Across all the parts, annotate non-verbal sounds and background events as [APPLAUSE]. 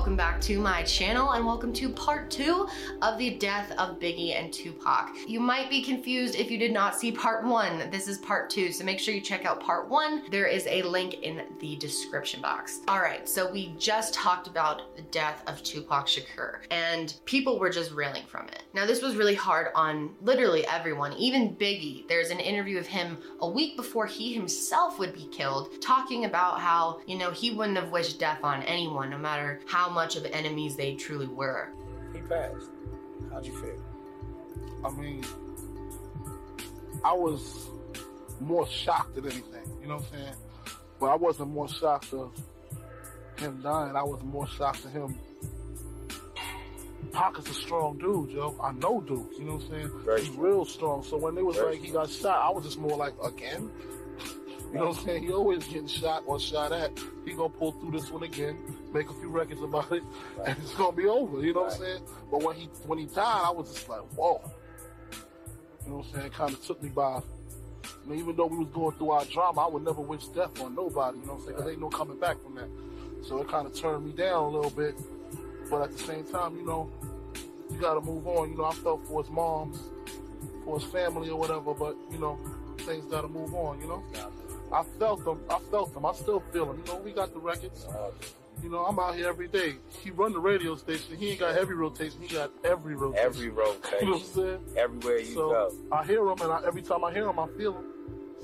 welcome back to my channel and welcome to part two of the death of Biggie and Tupac. You might be confused if you did not see part one. This is part two, so make sure you check out part one. There is a link in the description box. All right, so we just talked about the death of Tupac Shakur and people were just railing from it. Now this was really hard on literally everyone, even Biggie. There's an interview of him a week before he himself would be killed talking about how, you know, he wouldn't have wished death on anyone no matter how much of enemies they truly were. He passed. How'd you feel? I mean, I was more shocked than anything. You know what I'm saying? But I wasn't more shocked of him dying. I was more shocked of him. Pac is a strong dude, yo. I know Duke. You know what I'm saying? Very He's strong. real strong. So when they was Very like he got shot, I was just more like again. You know what I'm saying? He always getting shot or shot at. He gonna pull through this one again, make a few records about it, [LAUGHS] and it's gonna be over. You know what I'm saying? But when he when he died, I was just like, whoa. You know what I'm saying? Kind of took me by. I mean, even though we was going through our drama, I would never wish death on nobody. You know what I'm saying? Because ain't no coming back from that. So it kind of turned me down a little bit. But at the same time, you know, you got to move on. You know, I felt for his moms, for his family or whatever. But you know, things got to move on. You know, I felt them. I felt them. I still feel them. You know, we got the records. You know, I'm out here every day. He run the radio station. He ain't got heavy rotation. He got every rotation. every rotation. You know what I'm saying? everywhere you so go. I hear him, and I, every time I hear him, I feel him.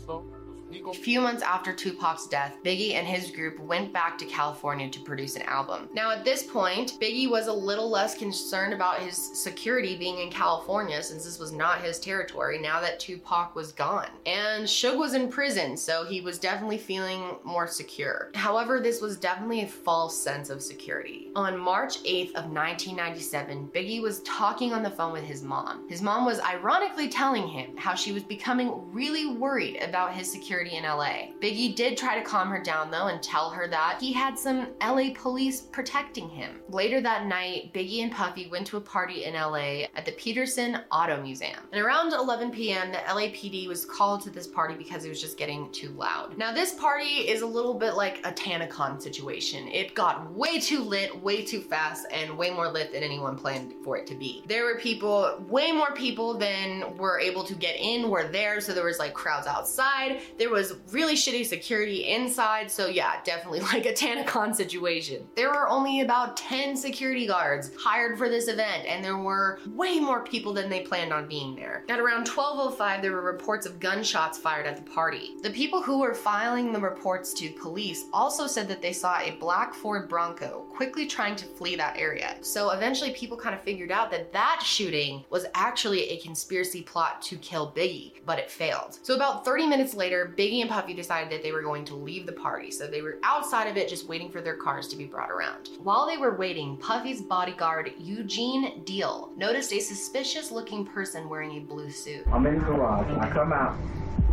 So A few months after Tupac's death, Biggie and his group went back to California to produce an album. Now, at this point, Biggie was a little less concerned about his security being in California since this was not his territory now that Tupac was gone. And Suge was in prison, so he was definitely feeling more secure. However, this was definitely a false sense of security. On March 8th of 1997, Biggie was talking on the phone with his mom. His mom was ironically telling him how she was becoming really worried about his security in LA. Biggie did try to calm her down though and tell her that he had some LA police protecting him. Later that night, Biggie and Puffy went to a party in LA at the Petersen Auto Museum. And around 11 p.m., the LAPD was called to this party because it was just getting too loud. Now, this party is a little bit like a TanaCon situation. It got way too lit, way too fast, and way more lit than anyone planned for it to be. There were people, way more people than were able to get in were there, so there was like crowds outside. There was really shitty security inside, so yeah, definitely [LAUGHS] like a TanaCon situation. There were only about 10 security guards hired for this event, and there were way more people than they planned on being there. At around 12:05, there were reports of gunshots fired at the party. The people who were filing the reports to police also said that they saw a black Ford Bronco quickly trying to flee that area. So eventually, people kind of figured out that that shooting was actually a conspiracy plot to kill Biggie, but it failed. So about 30 minutes later, Biggie and Puffy decided that they were going to leave the party. So they were outside of it just waiting for their cars to be brought around. While they were waiting, Puffy's bodyguard, Eugene Deal, noticed a suspicious looking person wearing a blue suit. I'm in the garage. I come out.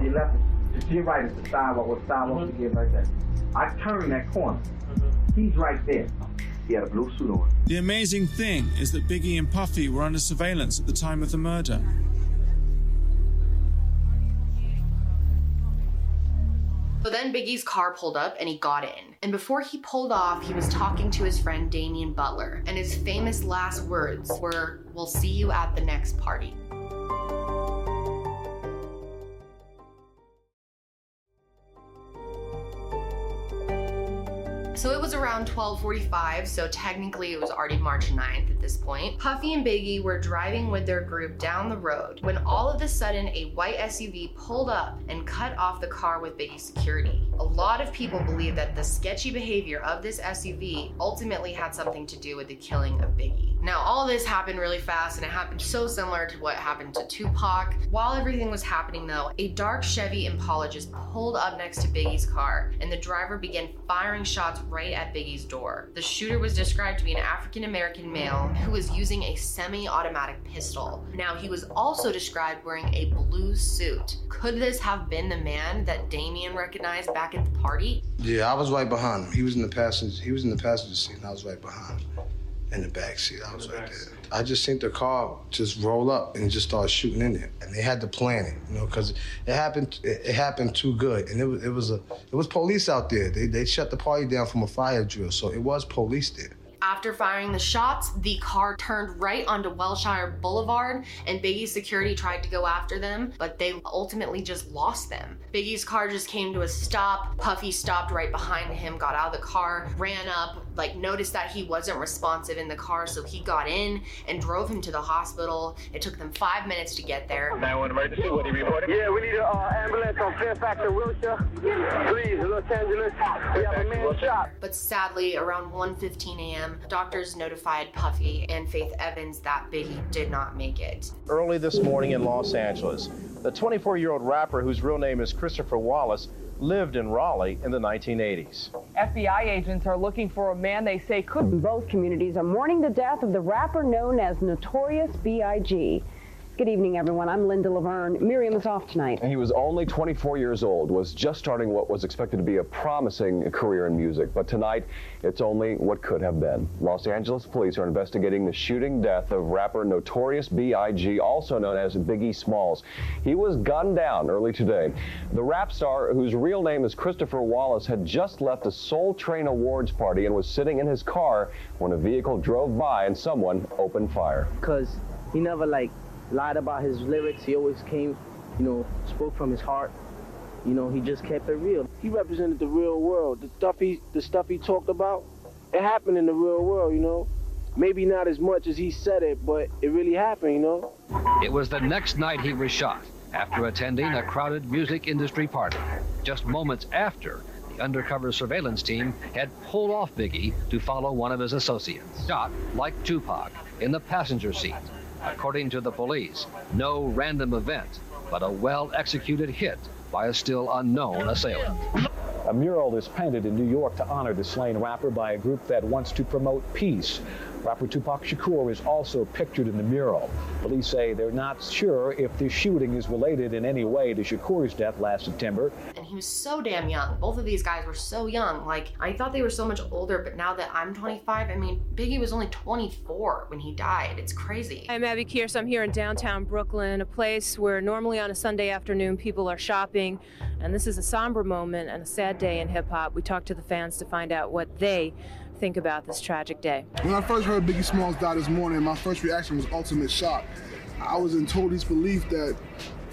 She left. She right at the sidewalk. What sidewalk uh-huh. to get right there? I turn that corner. Uh-huh. He's right there. He had a blue suit on. The amazing thing is that Biggie and Puffy were under surveillance at the time of the murder. So then Biggie's car pulled up and he got in. And before he pulled off, he was talking to his friend Damian Butler. And his famous last words were, We'll see you at the next party. Around 12:45, so technically it was already March 9th at this point. Puffy and Biggie were driving with their group down the road when all of a sudden a white SUV pulled up and cut off the car with Biggie's security. A lot of people believe that the sketchy behavior of this SUV ultimately had something to do with the killing of Biggie. Now, all this happened really fast and it happened so similar to what happened to Tupac. While everything was happening though, a dark Chevy Impala just pulled up next to Biggie's car and the driver began firing shots right at Biggie's door. The shooter was described to be an African American male who was using a semi automatic pistol. Now, he was also described wearing a blue suit. Could this have been the man that Damien recognized back at the party? Yeah, I was right behind him. He was in the passenger. He was in the passenger seat, and I was right behind him in the back seat. I was right there. I just seen the car just roll up and just start shooting in there, and they had to plan it, you know, because it happened. It, it happened too good, and it was it was a it was police out there. They they shut the party down from a fire drill, so it was police there. After firing the shots, the car turned right onto Wilshire Boulevard, and Biggie's security tried to go after them, but they ultimately just lost them. Biggie's car just came to a stop. Puffy stopped right behind him, got out of the car, ran up, like noticed that he wasn't responsive in the car, so he got in and drove him to the hospital. It took them five minutes to get there. 911 emergency, what are you reporting? Yeah, we need an uh, ambulance on Fairfax and Wilshire. Please, Los Angeles, we have a man shot. But sadly, around 1:15 a.m., doctors notified Puffy and Faith Evans that Biggie did not make it. Early this morning in Los Angeles, the 24 year old rapper, whose real name is Christopher Wallace, lived in Raleigh in the 1980s. FBI agents are looking for a man they say could. Both communities are mourning the death of the rapper known as Notorious B.I.G. Good evening, everyone. I'm Linda Laverne. Miriam is off tonight. He was only 24 years old, was just starting what was expected to be a promising career in music. But tonight, it's only what could have been. Los Angeles police are investigating the shooting death of rapper Notorious B.I.G., also known as Biggie Smalls. He was gunned down early today. The rap star, whose real name is Christopher Wallace, had just left a Soul Train Awards party and was sitting in his car when a vehicle drove by and someone opened fire. Because he never, like, lied about his lyrics. He always came, you know, spoke from his heart. You know, he just kept it real. He represented the real world. The stuff he the stuff he talked about, it happened in the real world, you know. Maybe not as much as he said it, but it really happened, you know. It was the next night he was shot after attending a crowded music industry party. Just moments after the undercover surveillance team had pulled off Biggie to follow one of his associates. Shot like Tupac in the passenger seat According to the police, no random event, but a well executed hit by a still unknown assailant. A mural is painted in New York to honor the slain rapper by a group that wants to promote peace. Rapper Tupac Shakur is also pictured in the mural. Police say they're not sure if the shooting is related in any way to Shakur's death last September. And he was so damn young. Both of these guys were so young. Like, I thought they were so much older, but now that I'm 25, I mean, Biggie was only 24 when he died. It's crazy. I'm Abby Kearse. I'm here in downtown Brooklyn, a place where normally on a Sunday afternoon people are shopping. And this is a somber moment and a sad day in hip hop. We talked to the fans to find out what they think about this tragic day? When I first heard Biggie Smalls died this morning, my first reaction was ultimate shock. I was in total disbelief that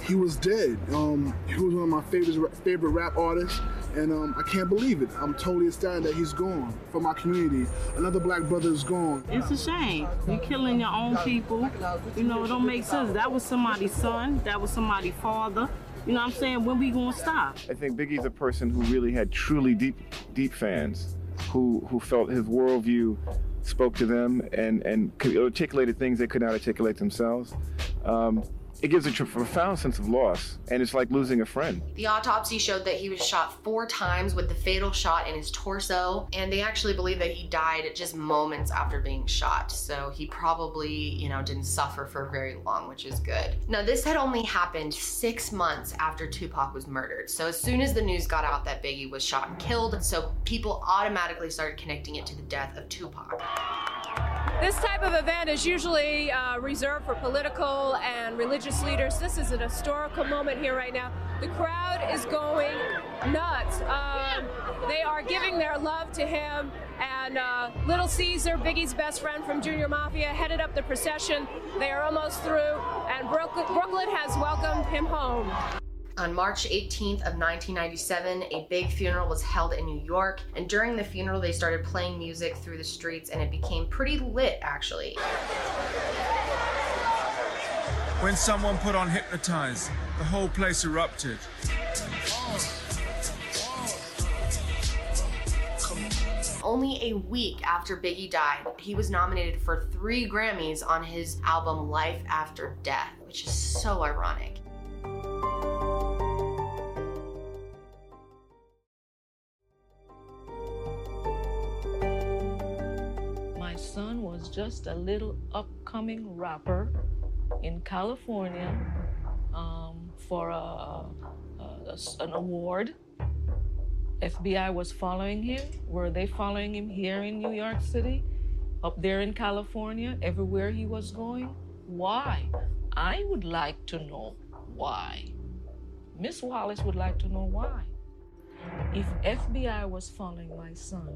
he was dead. Um, he was one of my favorite favorite rap artists, and um, I can't believe it. I'm totally ecstatic that he's gone from my community. Another black brother is gone. It's a shame. You're killing your own people. You know, it don't make sense. That was somebody's son. That was somebody's father. You know what I'm saying? When we gonna stop? I think Biggie's a person who really had truly deep, deep fans who who felt his worldview spoke to them and and articulated things they could not articulate themselves. Um, it gives a profound sense of loss, and it's like losing a friend. The autopsy showed that he was shot four times with the fatal shot in his torso, and they actually believe that he died just moments after being shot. So he probably, you know, didn't suffer for very long, which is good. Now, this had only happened six months after Tupac was murdered. So as soon as the news got out that Biggie was shot and killed, so people automatically started connecting it to the death of Tupac. This type of event is usually uh, reserved for political and religious leaders. This is an historical moment here right now. The crowd is going nuts. Um, they are giving their love to him. And uh, Little Caesar, Biggie's best friend from Junior Mafia, headed up the procession. They are almost through, and Brooklyn has welcomed him home. On March 18th of 1997, a big funeral was held in New York, and during the funeral they started playing music through the streets and it became pretty lit actually. When someone put on Hypnotize, the whole place erupted. Only a week after Biggie died, he was nominated for three Grammys on his album Life After Death, which is so ironic. My son was just a little upcoming rapper in California um, for a, a, an award. FBI was following him. Were they following him here in New York City? Up there in California? Everywhere he was going? Why? I would like to know why. Miss Wallace would like to know why. If FBI was following my son,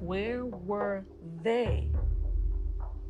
where were they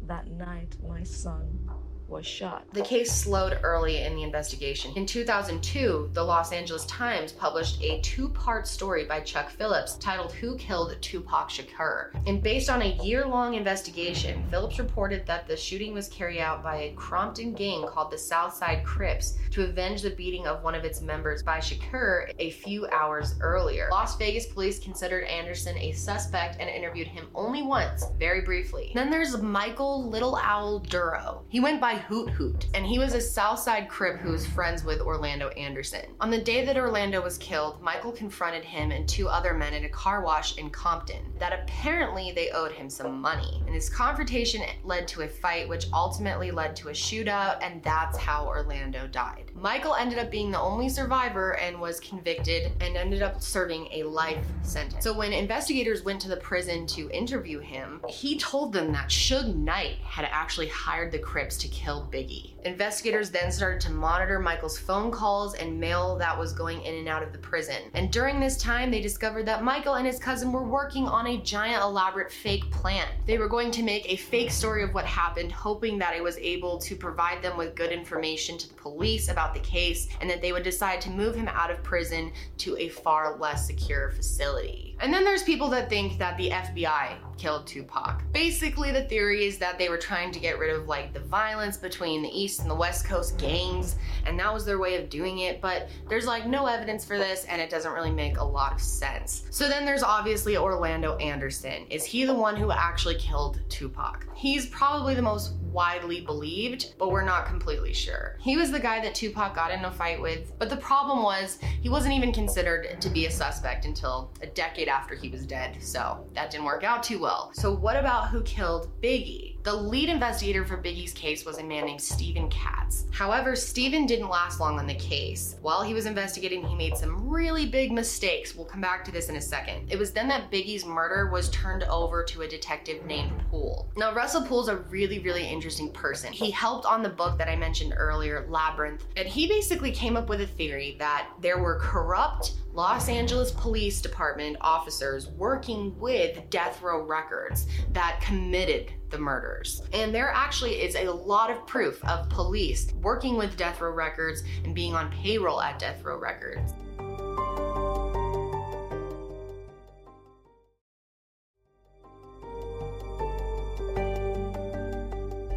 that night my son was shot. The case slowed early in the investigation. In 2002, the Los Angeles Times published a two part story by Chuck Phillips titled Who Killed Tupac Shakur? And based on a year long investigation, Phillips reported that the shooting was carried out by a Compton gang called the Southside Crips to avenge the beating of one of its members by Shakur a few hours earlier. Las Vegas police considered Anderson a suspect and interviewed him only once, very briefly. Then there's Michael Little Owl Dorrough. He went by Hoot Hoot, and he was a Southside Crip who was friends with Orlando Anderson. On the day that Orlando was killed, Michael confronted him and two other men at a car wash in Compton that apparently they owed him some money. And this confrontation led to a fight, which ultimately led to a shootout, and that's how Orlando died. Michael ended up being the only survivor and was convicted and ended up serving a life sentence. So when investigators went to the prison to interview him, he told them that Suge Knight had actually hired the Crips to kill Biggie. Investigators then started to monitor Michael's phone calls and mail that was going in and out of the prison. And during this time, they discovered that Michael and his cousin were working on a giant elaborate fake plan. They were going to make a fake story of what happened, hoping that it was able to provide them with good information to the police about the case and that they would decide to move him out of prison to a far less secure facility. And then there's people that think that the FBI killed Tupac. Basically, the theory is that they were trying to get rid of like the violence between the East and the West Coast gangs, and that was their way of doing it, but there's like no evidence for this, and it doesn't really make a lot of sense. So then there's obviously Orlando Anderson. Is he the one who actually killed Tupac? He's probably the most widely believed, but we're not completely sure. He was the guy that Tupac got in a fight with, but the problem was he wasn't even considered to be a suspect until a decade after he was dead, so that didn't work out too well. So, what about who killed Biggie? The lead investigator for Biggie's case was a man named Stephen Katz. However, Stephen didn't last long on the case. While he was investigating, he made some really big mistakes. We'll come back to this in a second. It was then that Biggie's murder was turned over to a detective named Poole. Now, Russell Poole's a really, really interesting person. He helped on the book that I mentioned earlier, Labyrinth, and he basically came up with a theory that there were corrupt Los Angeles Police Department officers working with Death Row Records that committed the murders. And there actually is a lot of proof of police working with Death Row Records and being on payroll at Death Row Records.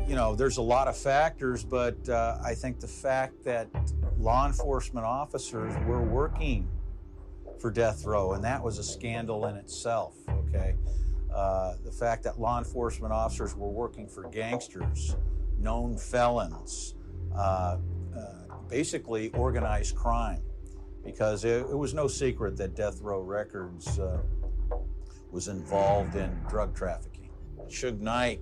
You know, there's a lot of factors, but uh, I think the fact that law enforcement officers were working for death row, and that was a scandal in itself, okay? Uh, the fact that law enforcement officers were working for gangsters, known felons, uh, uh, basically organized crime, because it, it, was no secret that Death Row Records uh, was involved in drug trafficking. Suge Knight,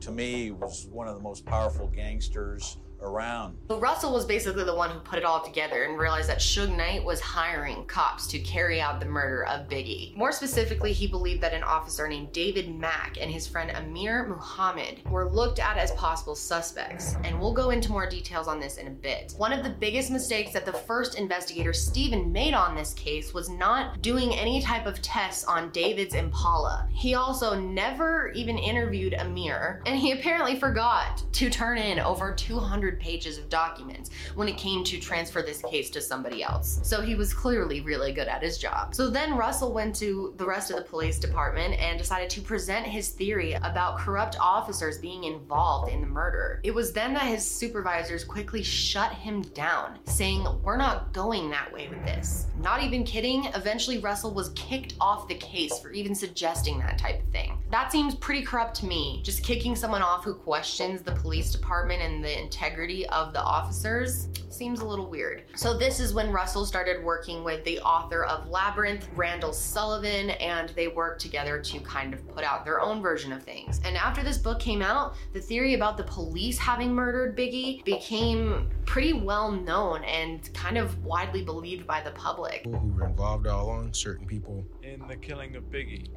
to me, was one of the most powerful gangsters around. So Russell was basically the one who put it all together and realized that Suge Knight was hiring cops to carry out the murder of Biggie. More specifically, he believed that an officer named David Mack and his friend Amir Muhammad were looked at as possible suspects. And we'll go into more details on this in a bit. One of the biggest mistakes that the first investigator Stephen made on this case was not doing any type of tests on David's Impala. He also never even interviewed Amir, and he apparently forgot to turn in over 200 100 pages of documents when it came to transfer this case to somebody else. So he was clearly really good at his job. So then Russell went to the rest of the police department and decided to present his theory about corrupt officers being involved in the murder. It was then that his supervisors quickly shut him down, saying, We're not going that way with this. Not even kidding, eventually Russell was kicked off the case for even suggesting that type of thing. That seems pretty corrupt to me. Just kicking someone off who questions the police department and the integrity integrity of the officers seems a little weird. So this is when Russell started working with the author of Labyrinth, Randall Sullivan, and they worked together to kind of put out their own version of things. And after this book came out, the theory about the police having murdered Biggie became pretty well known and kind of widely believed by the public. People who were involved all along, certain people. In the killing of Biggie.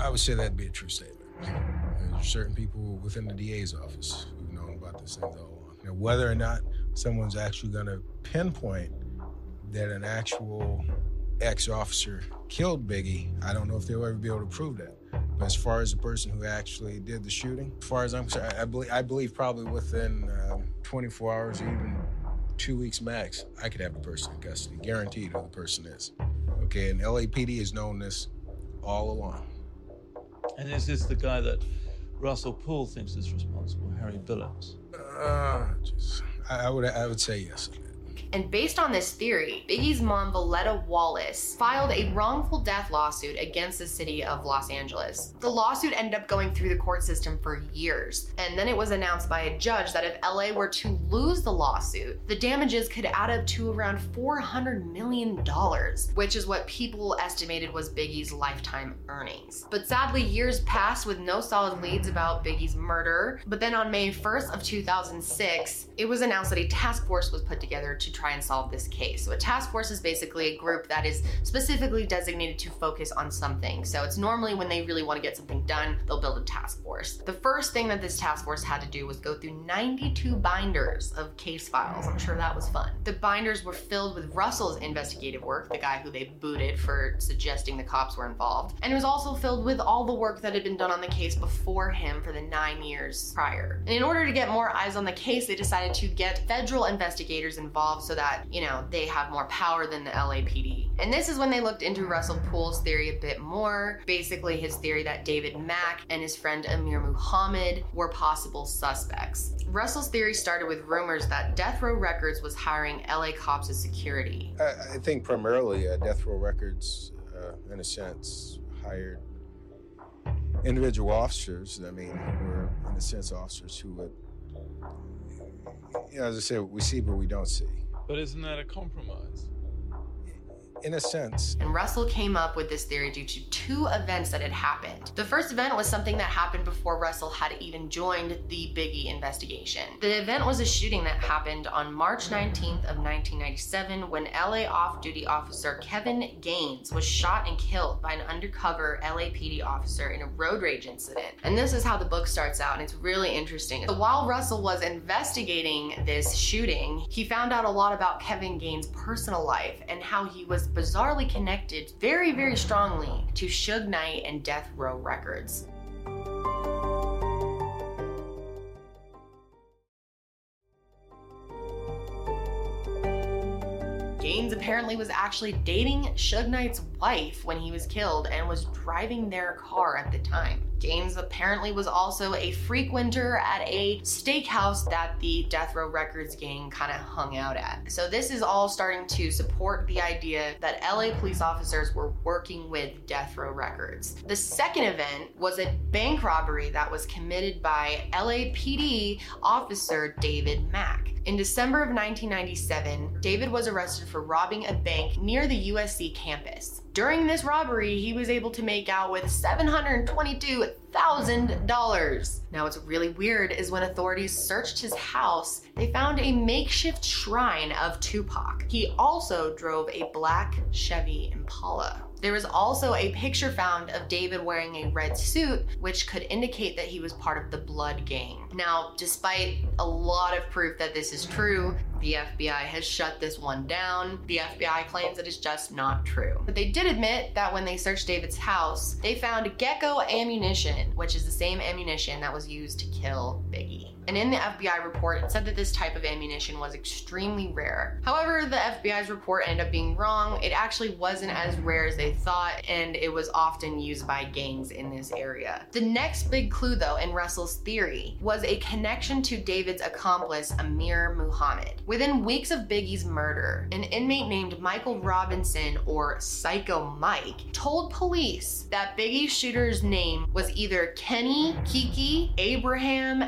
I would say that'd be a true statement. There's certain people within the DA's office about this thing whether or not someone's actually going to pinpoint that an actual ex officer killed Biggie, I don't know if they'll ever be able to prove that. But as far as the person who actually did the shooting, as far as I'm concerned, I, believe, I believe probably within um, 24 hours, even two weeks max, I could have the person in custody, guaranteed who the person is. Okay, and LAPD has known this all along. And is this the guy that Russell Poole thinks is responsible, Harry Billups? Uh, just, I, I would, I would say yes. And based on this theory, Biggie's mom, Voletta Wallace, filed a wrongful death lawsuit against the city of Los Angeles. The lawsuit ended up going through the court system for years, and then it was announced by a judge that if LA were to lose the lawsuit, the damages could add up to around $400 million, which is what people estimated was Biggie's lifetime earnings. But sadly, years passed with no solid leads about Biggie's murder. But then on May 1st of 2006, it was announced that a task force was put together to try and solve this case. So a task force is basically a group that is specifically designated to focus on something. So it's normally when they really want to get something done, they'll build a task force. The first thing that this task force had to do was go through 92 binders of case files. I'm sure that was fun. The binders were filled with Russell's investigative work, the guy who they booted for suggesting the cops were involved. And it was also filled with all the work that had been done on the case before him for the nine years prior. And in order to get more eyes on the case, they decided to get federal investigators involved so that, you know, they have more power than the LAPD. And this is when they looked into Russell Poole's theory a bit more. Basically, his theory that David Mack and his friend Amir Muhammad were possible suspects. Russell's theory started with rumors that Death Row Records was hiring LA cops as security. I, I think primarily uh, Death Row Records, uh, in a sense, hired individual officers. I mean, were in a sense officers who would, you know, as I say, we see but we don't see. But isn't that a compromise? In a sense. And Russell came up with this theory due to two events that had happened. The first event was something that happened before Russell had even joined the Biggie investigation. The event was a shooting that happened on March 19th of 1997 when LA off-duty officer Kevin Gaines was shot and killed by an undercover LAPD officer in a road rage incident. And this is how the book starts out, and it's really interesting. So while Russell was investigating this shooting, he found out a lot about Kevin Gaines' personal life and how he was bizarrely connected very, very strongly to Suge Knight and Death Row Records. Gaines apparently was actually dating Suge Knight's wife when he was killed and was driving their car at the time. Gaines apparently was also a frequenter at a steakhouse that the Death Row Records gang kind of hung out at. So this is all starting to support the idea that LA police officers were working with Death Row Records. The second event was a bank robbery that was committed by LAPD officer David Mack. In December of 1997, David was arrested for robbing a bank near the USC campus. During this robbery, he was able to make out with $722,000. Now, what's really weird is when authorities searched his house, they found a makeshift shrine of Tupac. He also drove a black Chevy Impala. There was also a picture found of David wearing a red suit, which could indicate that he was part of the Blood Gang. Now, despite a lot of proof that this is true, the FBI has shut this one down. The FBI claims that it's just not true. But they did admit that when they searched David's house, they found GECO ammunition, which is the same ammunition that was used to kill Biggie. And in the FBI report, it said that this type of ammunition was extremely rare. However, the FBI's report ended up being wrong. It actually wasn't as rare as they thought, and it was often used by gangs in this area. The next big clue, though, in Russell's theory was a connection to David's accomplice, Amir Muhammad. Within weeks of Biggie's murder, an inmate named Michael Robinson, or Psycho Mike, told police that Biggie's shooter's name was either Kenny, Kiki, Abraham,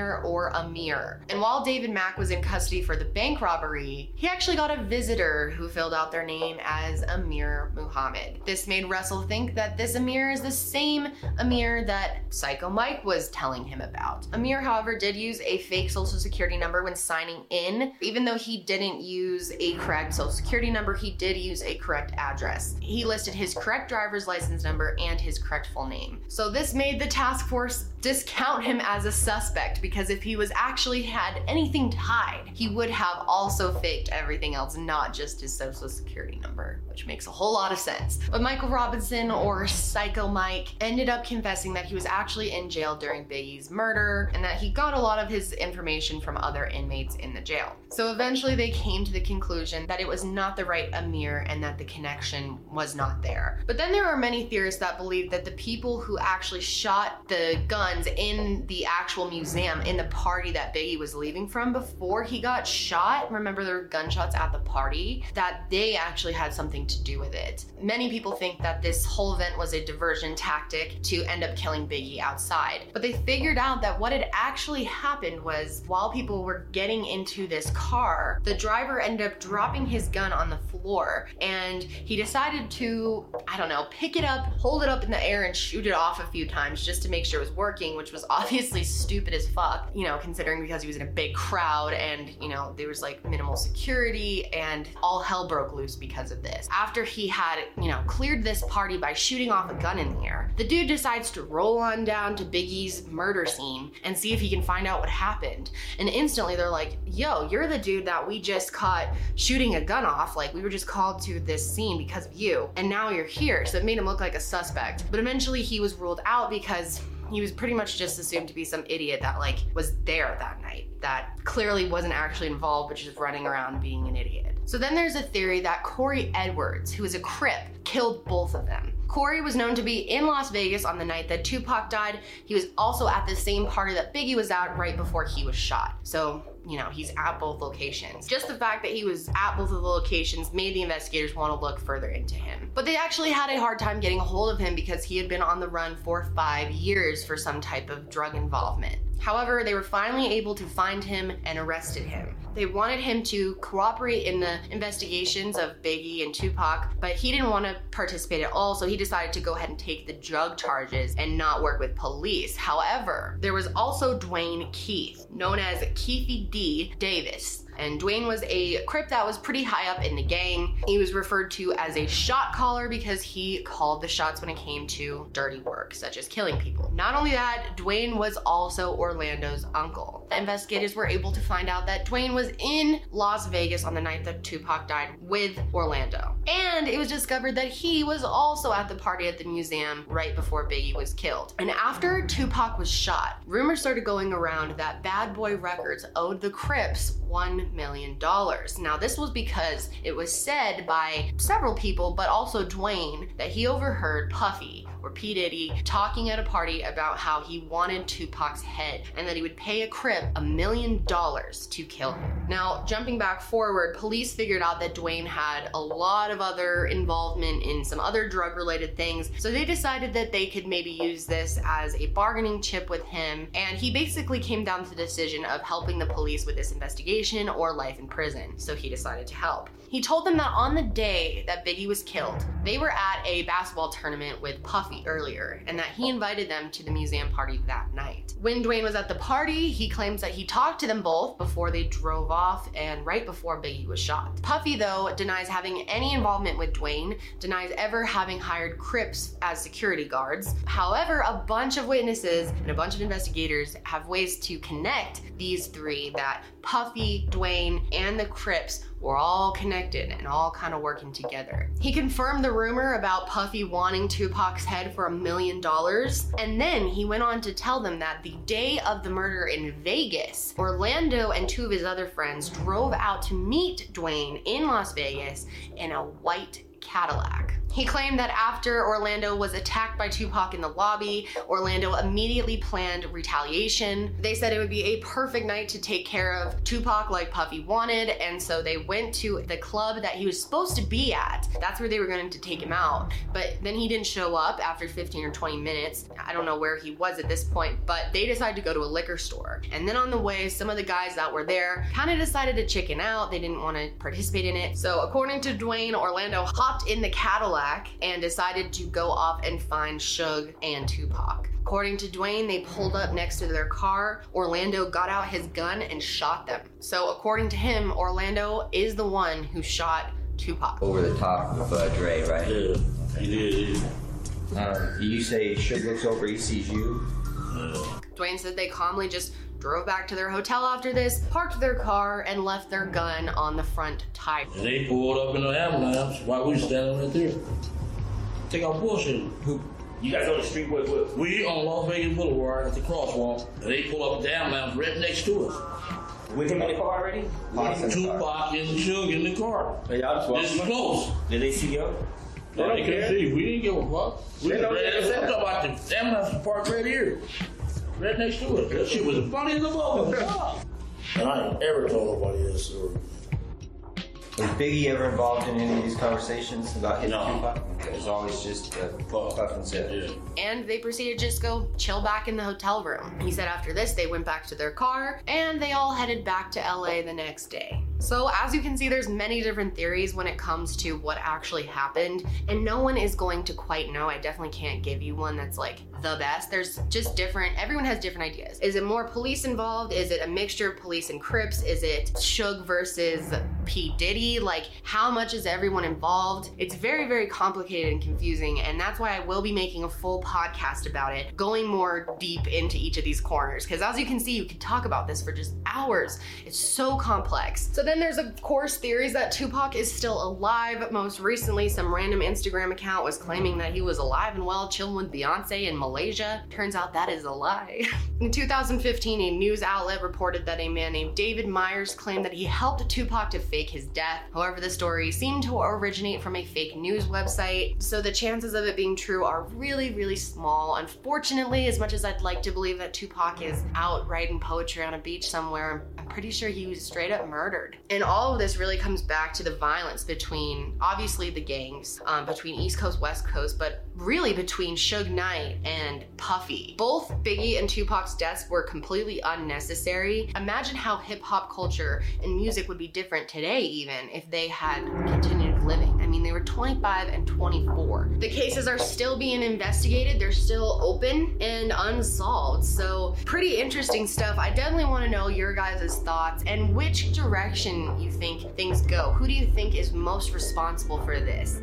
Ashmir, or Amir. And while David Mack was in custody for the bank robbery, he actually got a visitor who filled out their name as Amir Muhammad. This made Russell think that this Amir is the same Amir that Psycho Mike was telling him about. Amir, however, did use a fake social security number when signing in. Even though he didn't use a correct social security number, he did use a correct address. He listed his correct driver's license number and his correct full name. So this made the task force discount him as a suspect because if he was actually had anything tied, he would have also faked everything else, not just his social security number, which makes a whole lot of sense. But Michael Robinson, or Psycho Mike, ended up confessing that he was actually in jail during Biggie's murder and that he got a lot of his information from other inmates in the jail. So eventually they came to the conclusion that it was not the right Amir and that the connection was not there. But then there are many theorists that believe that the people who actually shot the guns in the actual museum in the party that Biggie was leaving from before he got shot, remember there were gunshots at the party, that they actually had something to do with it. Many people think that this whole event was a diversion tactic to end up killing Biggie outside. But they figured out that what had actually happened was while people were getting into this car, the driver ended up dropping his gun on the floor and he decided to, I don't know, pick it up, hold it up in the air, and shoot it off a few times just to make sure it was working, which was [LAUGHS] obviously stupid as fuck, you know, considering because he was in a big crowd and, you know, there was like minimal security and all hell broke loose because of this. After he had, you know, cleared this party by shooting off a gun in the air, the dude decides to roll on down to Biggie's murder scene and see if he can find out what happened. And instantly they're like, yo, you're the dude that we just caught shooting a gun off. Like, we were just called to this scene because of you. And now you're here. So it made him look like a suspect. But eventually he was ruled out because he was pretty much just assumed to be some idiot that like was there that night that clearly wasn't actually involved but just running around being an idiot so then there's a theory that corey edwards who is a crip killed both of them Corey was known to be in Las Vegas on the night that Tupac died. He was also at the same party that Biggie was at right before he was shot. So, you know, he's at both locations. Just the fact that he was at both of the locations made the investigators want to look further into him. But they actually had a hard time getting a hold of him because he had been on the run for five years for some type of drug involvement. However, they were finally able to find him and arrested him. They wanted him to cooperate in the investigations of Biggie and Tupac, but he didn't want to participate at all, so he decided to go ahead and take the drug charges and not work with police. However, there was also Dwayne Keith, known as Keffe D. Davis. And Dwayne was a Crip that was pretty high up in the gang. He was referred to as a shot caller because he called the shots when it came to dirty work, such as killing people. Not only that, Dwayne was also Orlando's uncle. Investigators were able to find out that Dwayne was in Las Vegas on the night that Tupac died with Orlando. And it was discovered that he was also at the party at the museum right before Biggie was killed. And after Tupac was shot, rumors started going around that Bad Boy Records owed the Crips $1 million. Now, this was because it was said by several people, but also Dwayne, that he overheard Puffy or P. Diddy talking at a party about how he wanted Tupac's head and that he would pay a Crip a million dollars to kill him. Now, jumping back forward, police figured out that Dwayne had a lot of other involvement in some other drug related things, so they decided that they could maybe use this as a bargaining chip with him, and he basically came down to the decision of helping the police with this investigation or life in prison, so he decided to help. He told them that on the day that Biggie was killed, they were at a basketball tournament with Puffy earlier, and that he invited them to the museum party that night. When Dwayne was at the party, he claims that he talked to them both before they drove off and right before Biggie was shot. Puffy, though, denies having any involvement with Dwayne, denies ever having hired Crips as security guards. However, a bunch of witnesses and a bunch of investigators have ways to connect these three that Puffy, Dwayne, and the Crips were all connected and all kind of working together. He confirmed the rumor about Puffy wanting Tupac's head for a million dollars, and then he went on to tell them that the day of the murder in Vegas, Orlando and two of his other friends drove out to meet Dwayne in Las Vegas in a white Cadillac. He claimed that after Orlando was attacked by Tupac in the lobby, Orlando immediately planned retaliation. They said it would be a perfect night to take care of Tupac like Puffy wanted, and so they went to the club that he was supposed to be at. That's where they were going to take him out. But then he didn't show up after 15 or 20 minutes. I don't know where he was at this point, but they decided to go to a liquor store. And then on the way, some of the guys that were there kind of decided to chicken out. They didn't want to participate in it. So according to Dwayne, Orlando hopped in the Cadillac and decided to go off and find Suge and Tupac. According to Dwayne, they pulled up next to their car. Orlando got out his gun and shot them. So, according to him, Orlando is the one who shot Tupac. Over the top of uh, Dre, right? Yeah, he did. Um, you say Suge looks over, he sees you. Dwayne said they calmly just drove back to their hotel after this, parked their car, and left their gun on the front tire. And they pulled up in the ambulance while we standing right there. Take our bullshit. Who? You guys on the street with what? We on Las Vegas Boulevard at the crosswalk. And they pull up the ambulance right next to us. With him in the car already? Tupac and Suge in the car. Hey, y'all just This is walking. close. Did they see you? No, they couldn't see. We didn't give a fuck. We They just don't ran. give a I'm fuck. talking about the ambulance parked right here. Right next to us. That shit was funny as a ball. And I ain't ever told nobody that story. Was Biggie ever involved in any of these conversations about his No. Tupac? It was always just uh, Puff and said. and they proceeded to just go chill back in the hotel room. He said after this, they went back to their car and they all headed back to LA the next day. So, as you can see, there's many different theories when it comes to what actually happened, and no one is going to quite know. I definitely can't give you one that's like the best. There's just different, everyone has different ideas. Is it more police involved? Is it a mixture of police and Crips? Is it Suge versus P. Diddy? Like, how much is everyone involved? It's very, very complicated and confusing, and that's why I will be making a full podcast about it, going more deep into each of these corners. Because as you can see, you can talk about this for just hours. It's so complex. So then there's, of course, theories that Tupac is still alive. Most recently, some random Instagram account was claiming that he was alive and well, chilling with Beyonce in Malaysia. Turns out that is a lie. [LAUGHS] In 2015, a news outlet reported that a man named David Myers claimed that he helped Tupac to fake his death. However, the story seemed to originate from a fake news website, so the chances of it being true are really, really small. Unfortunately, as much as I'd like to believe that Tupac is out writing poetry on a beach somewhere, I'm pretty sure he was straight up murdered. And all of this really comes back to the violence between, obviously, the gangs, um, between East Coast, West Coast, but really between Suge Knight and Puffy. Both Biggie and Tupac's deaths were completely unnecessary. Imagine how hip hop culture and music would be different today, even if they had continued living. I mean, they were 25 and 24. The cases are still being investigated, they're still open and unsolved. So, pretty interesting stuff. I definitely want to know your guys' thoughts and which direction you think things go. Who do you think is most responsible for this?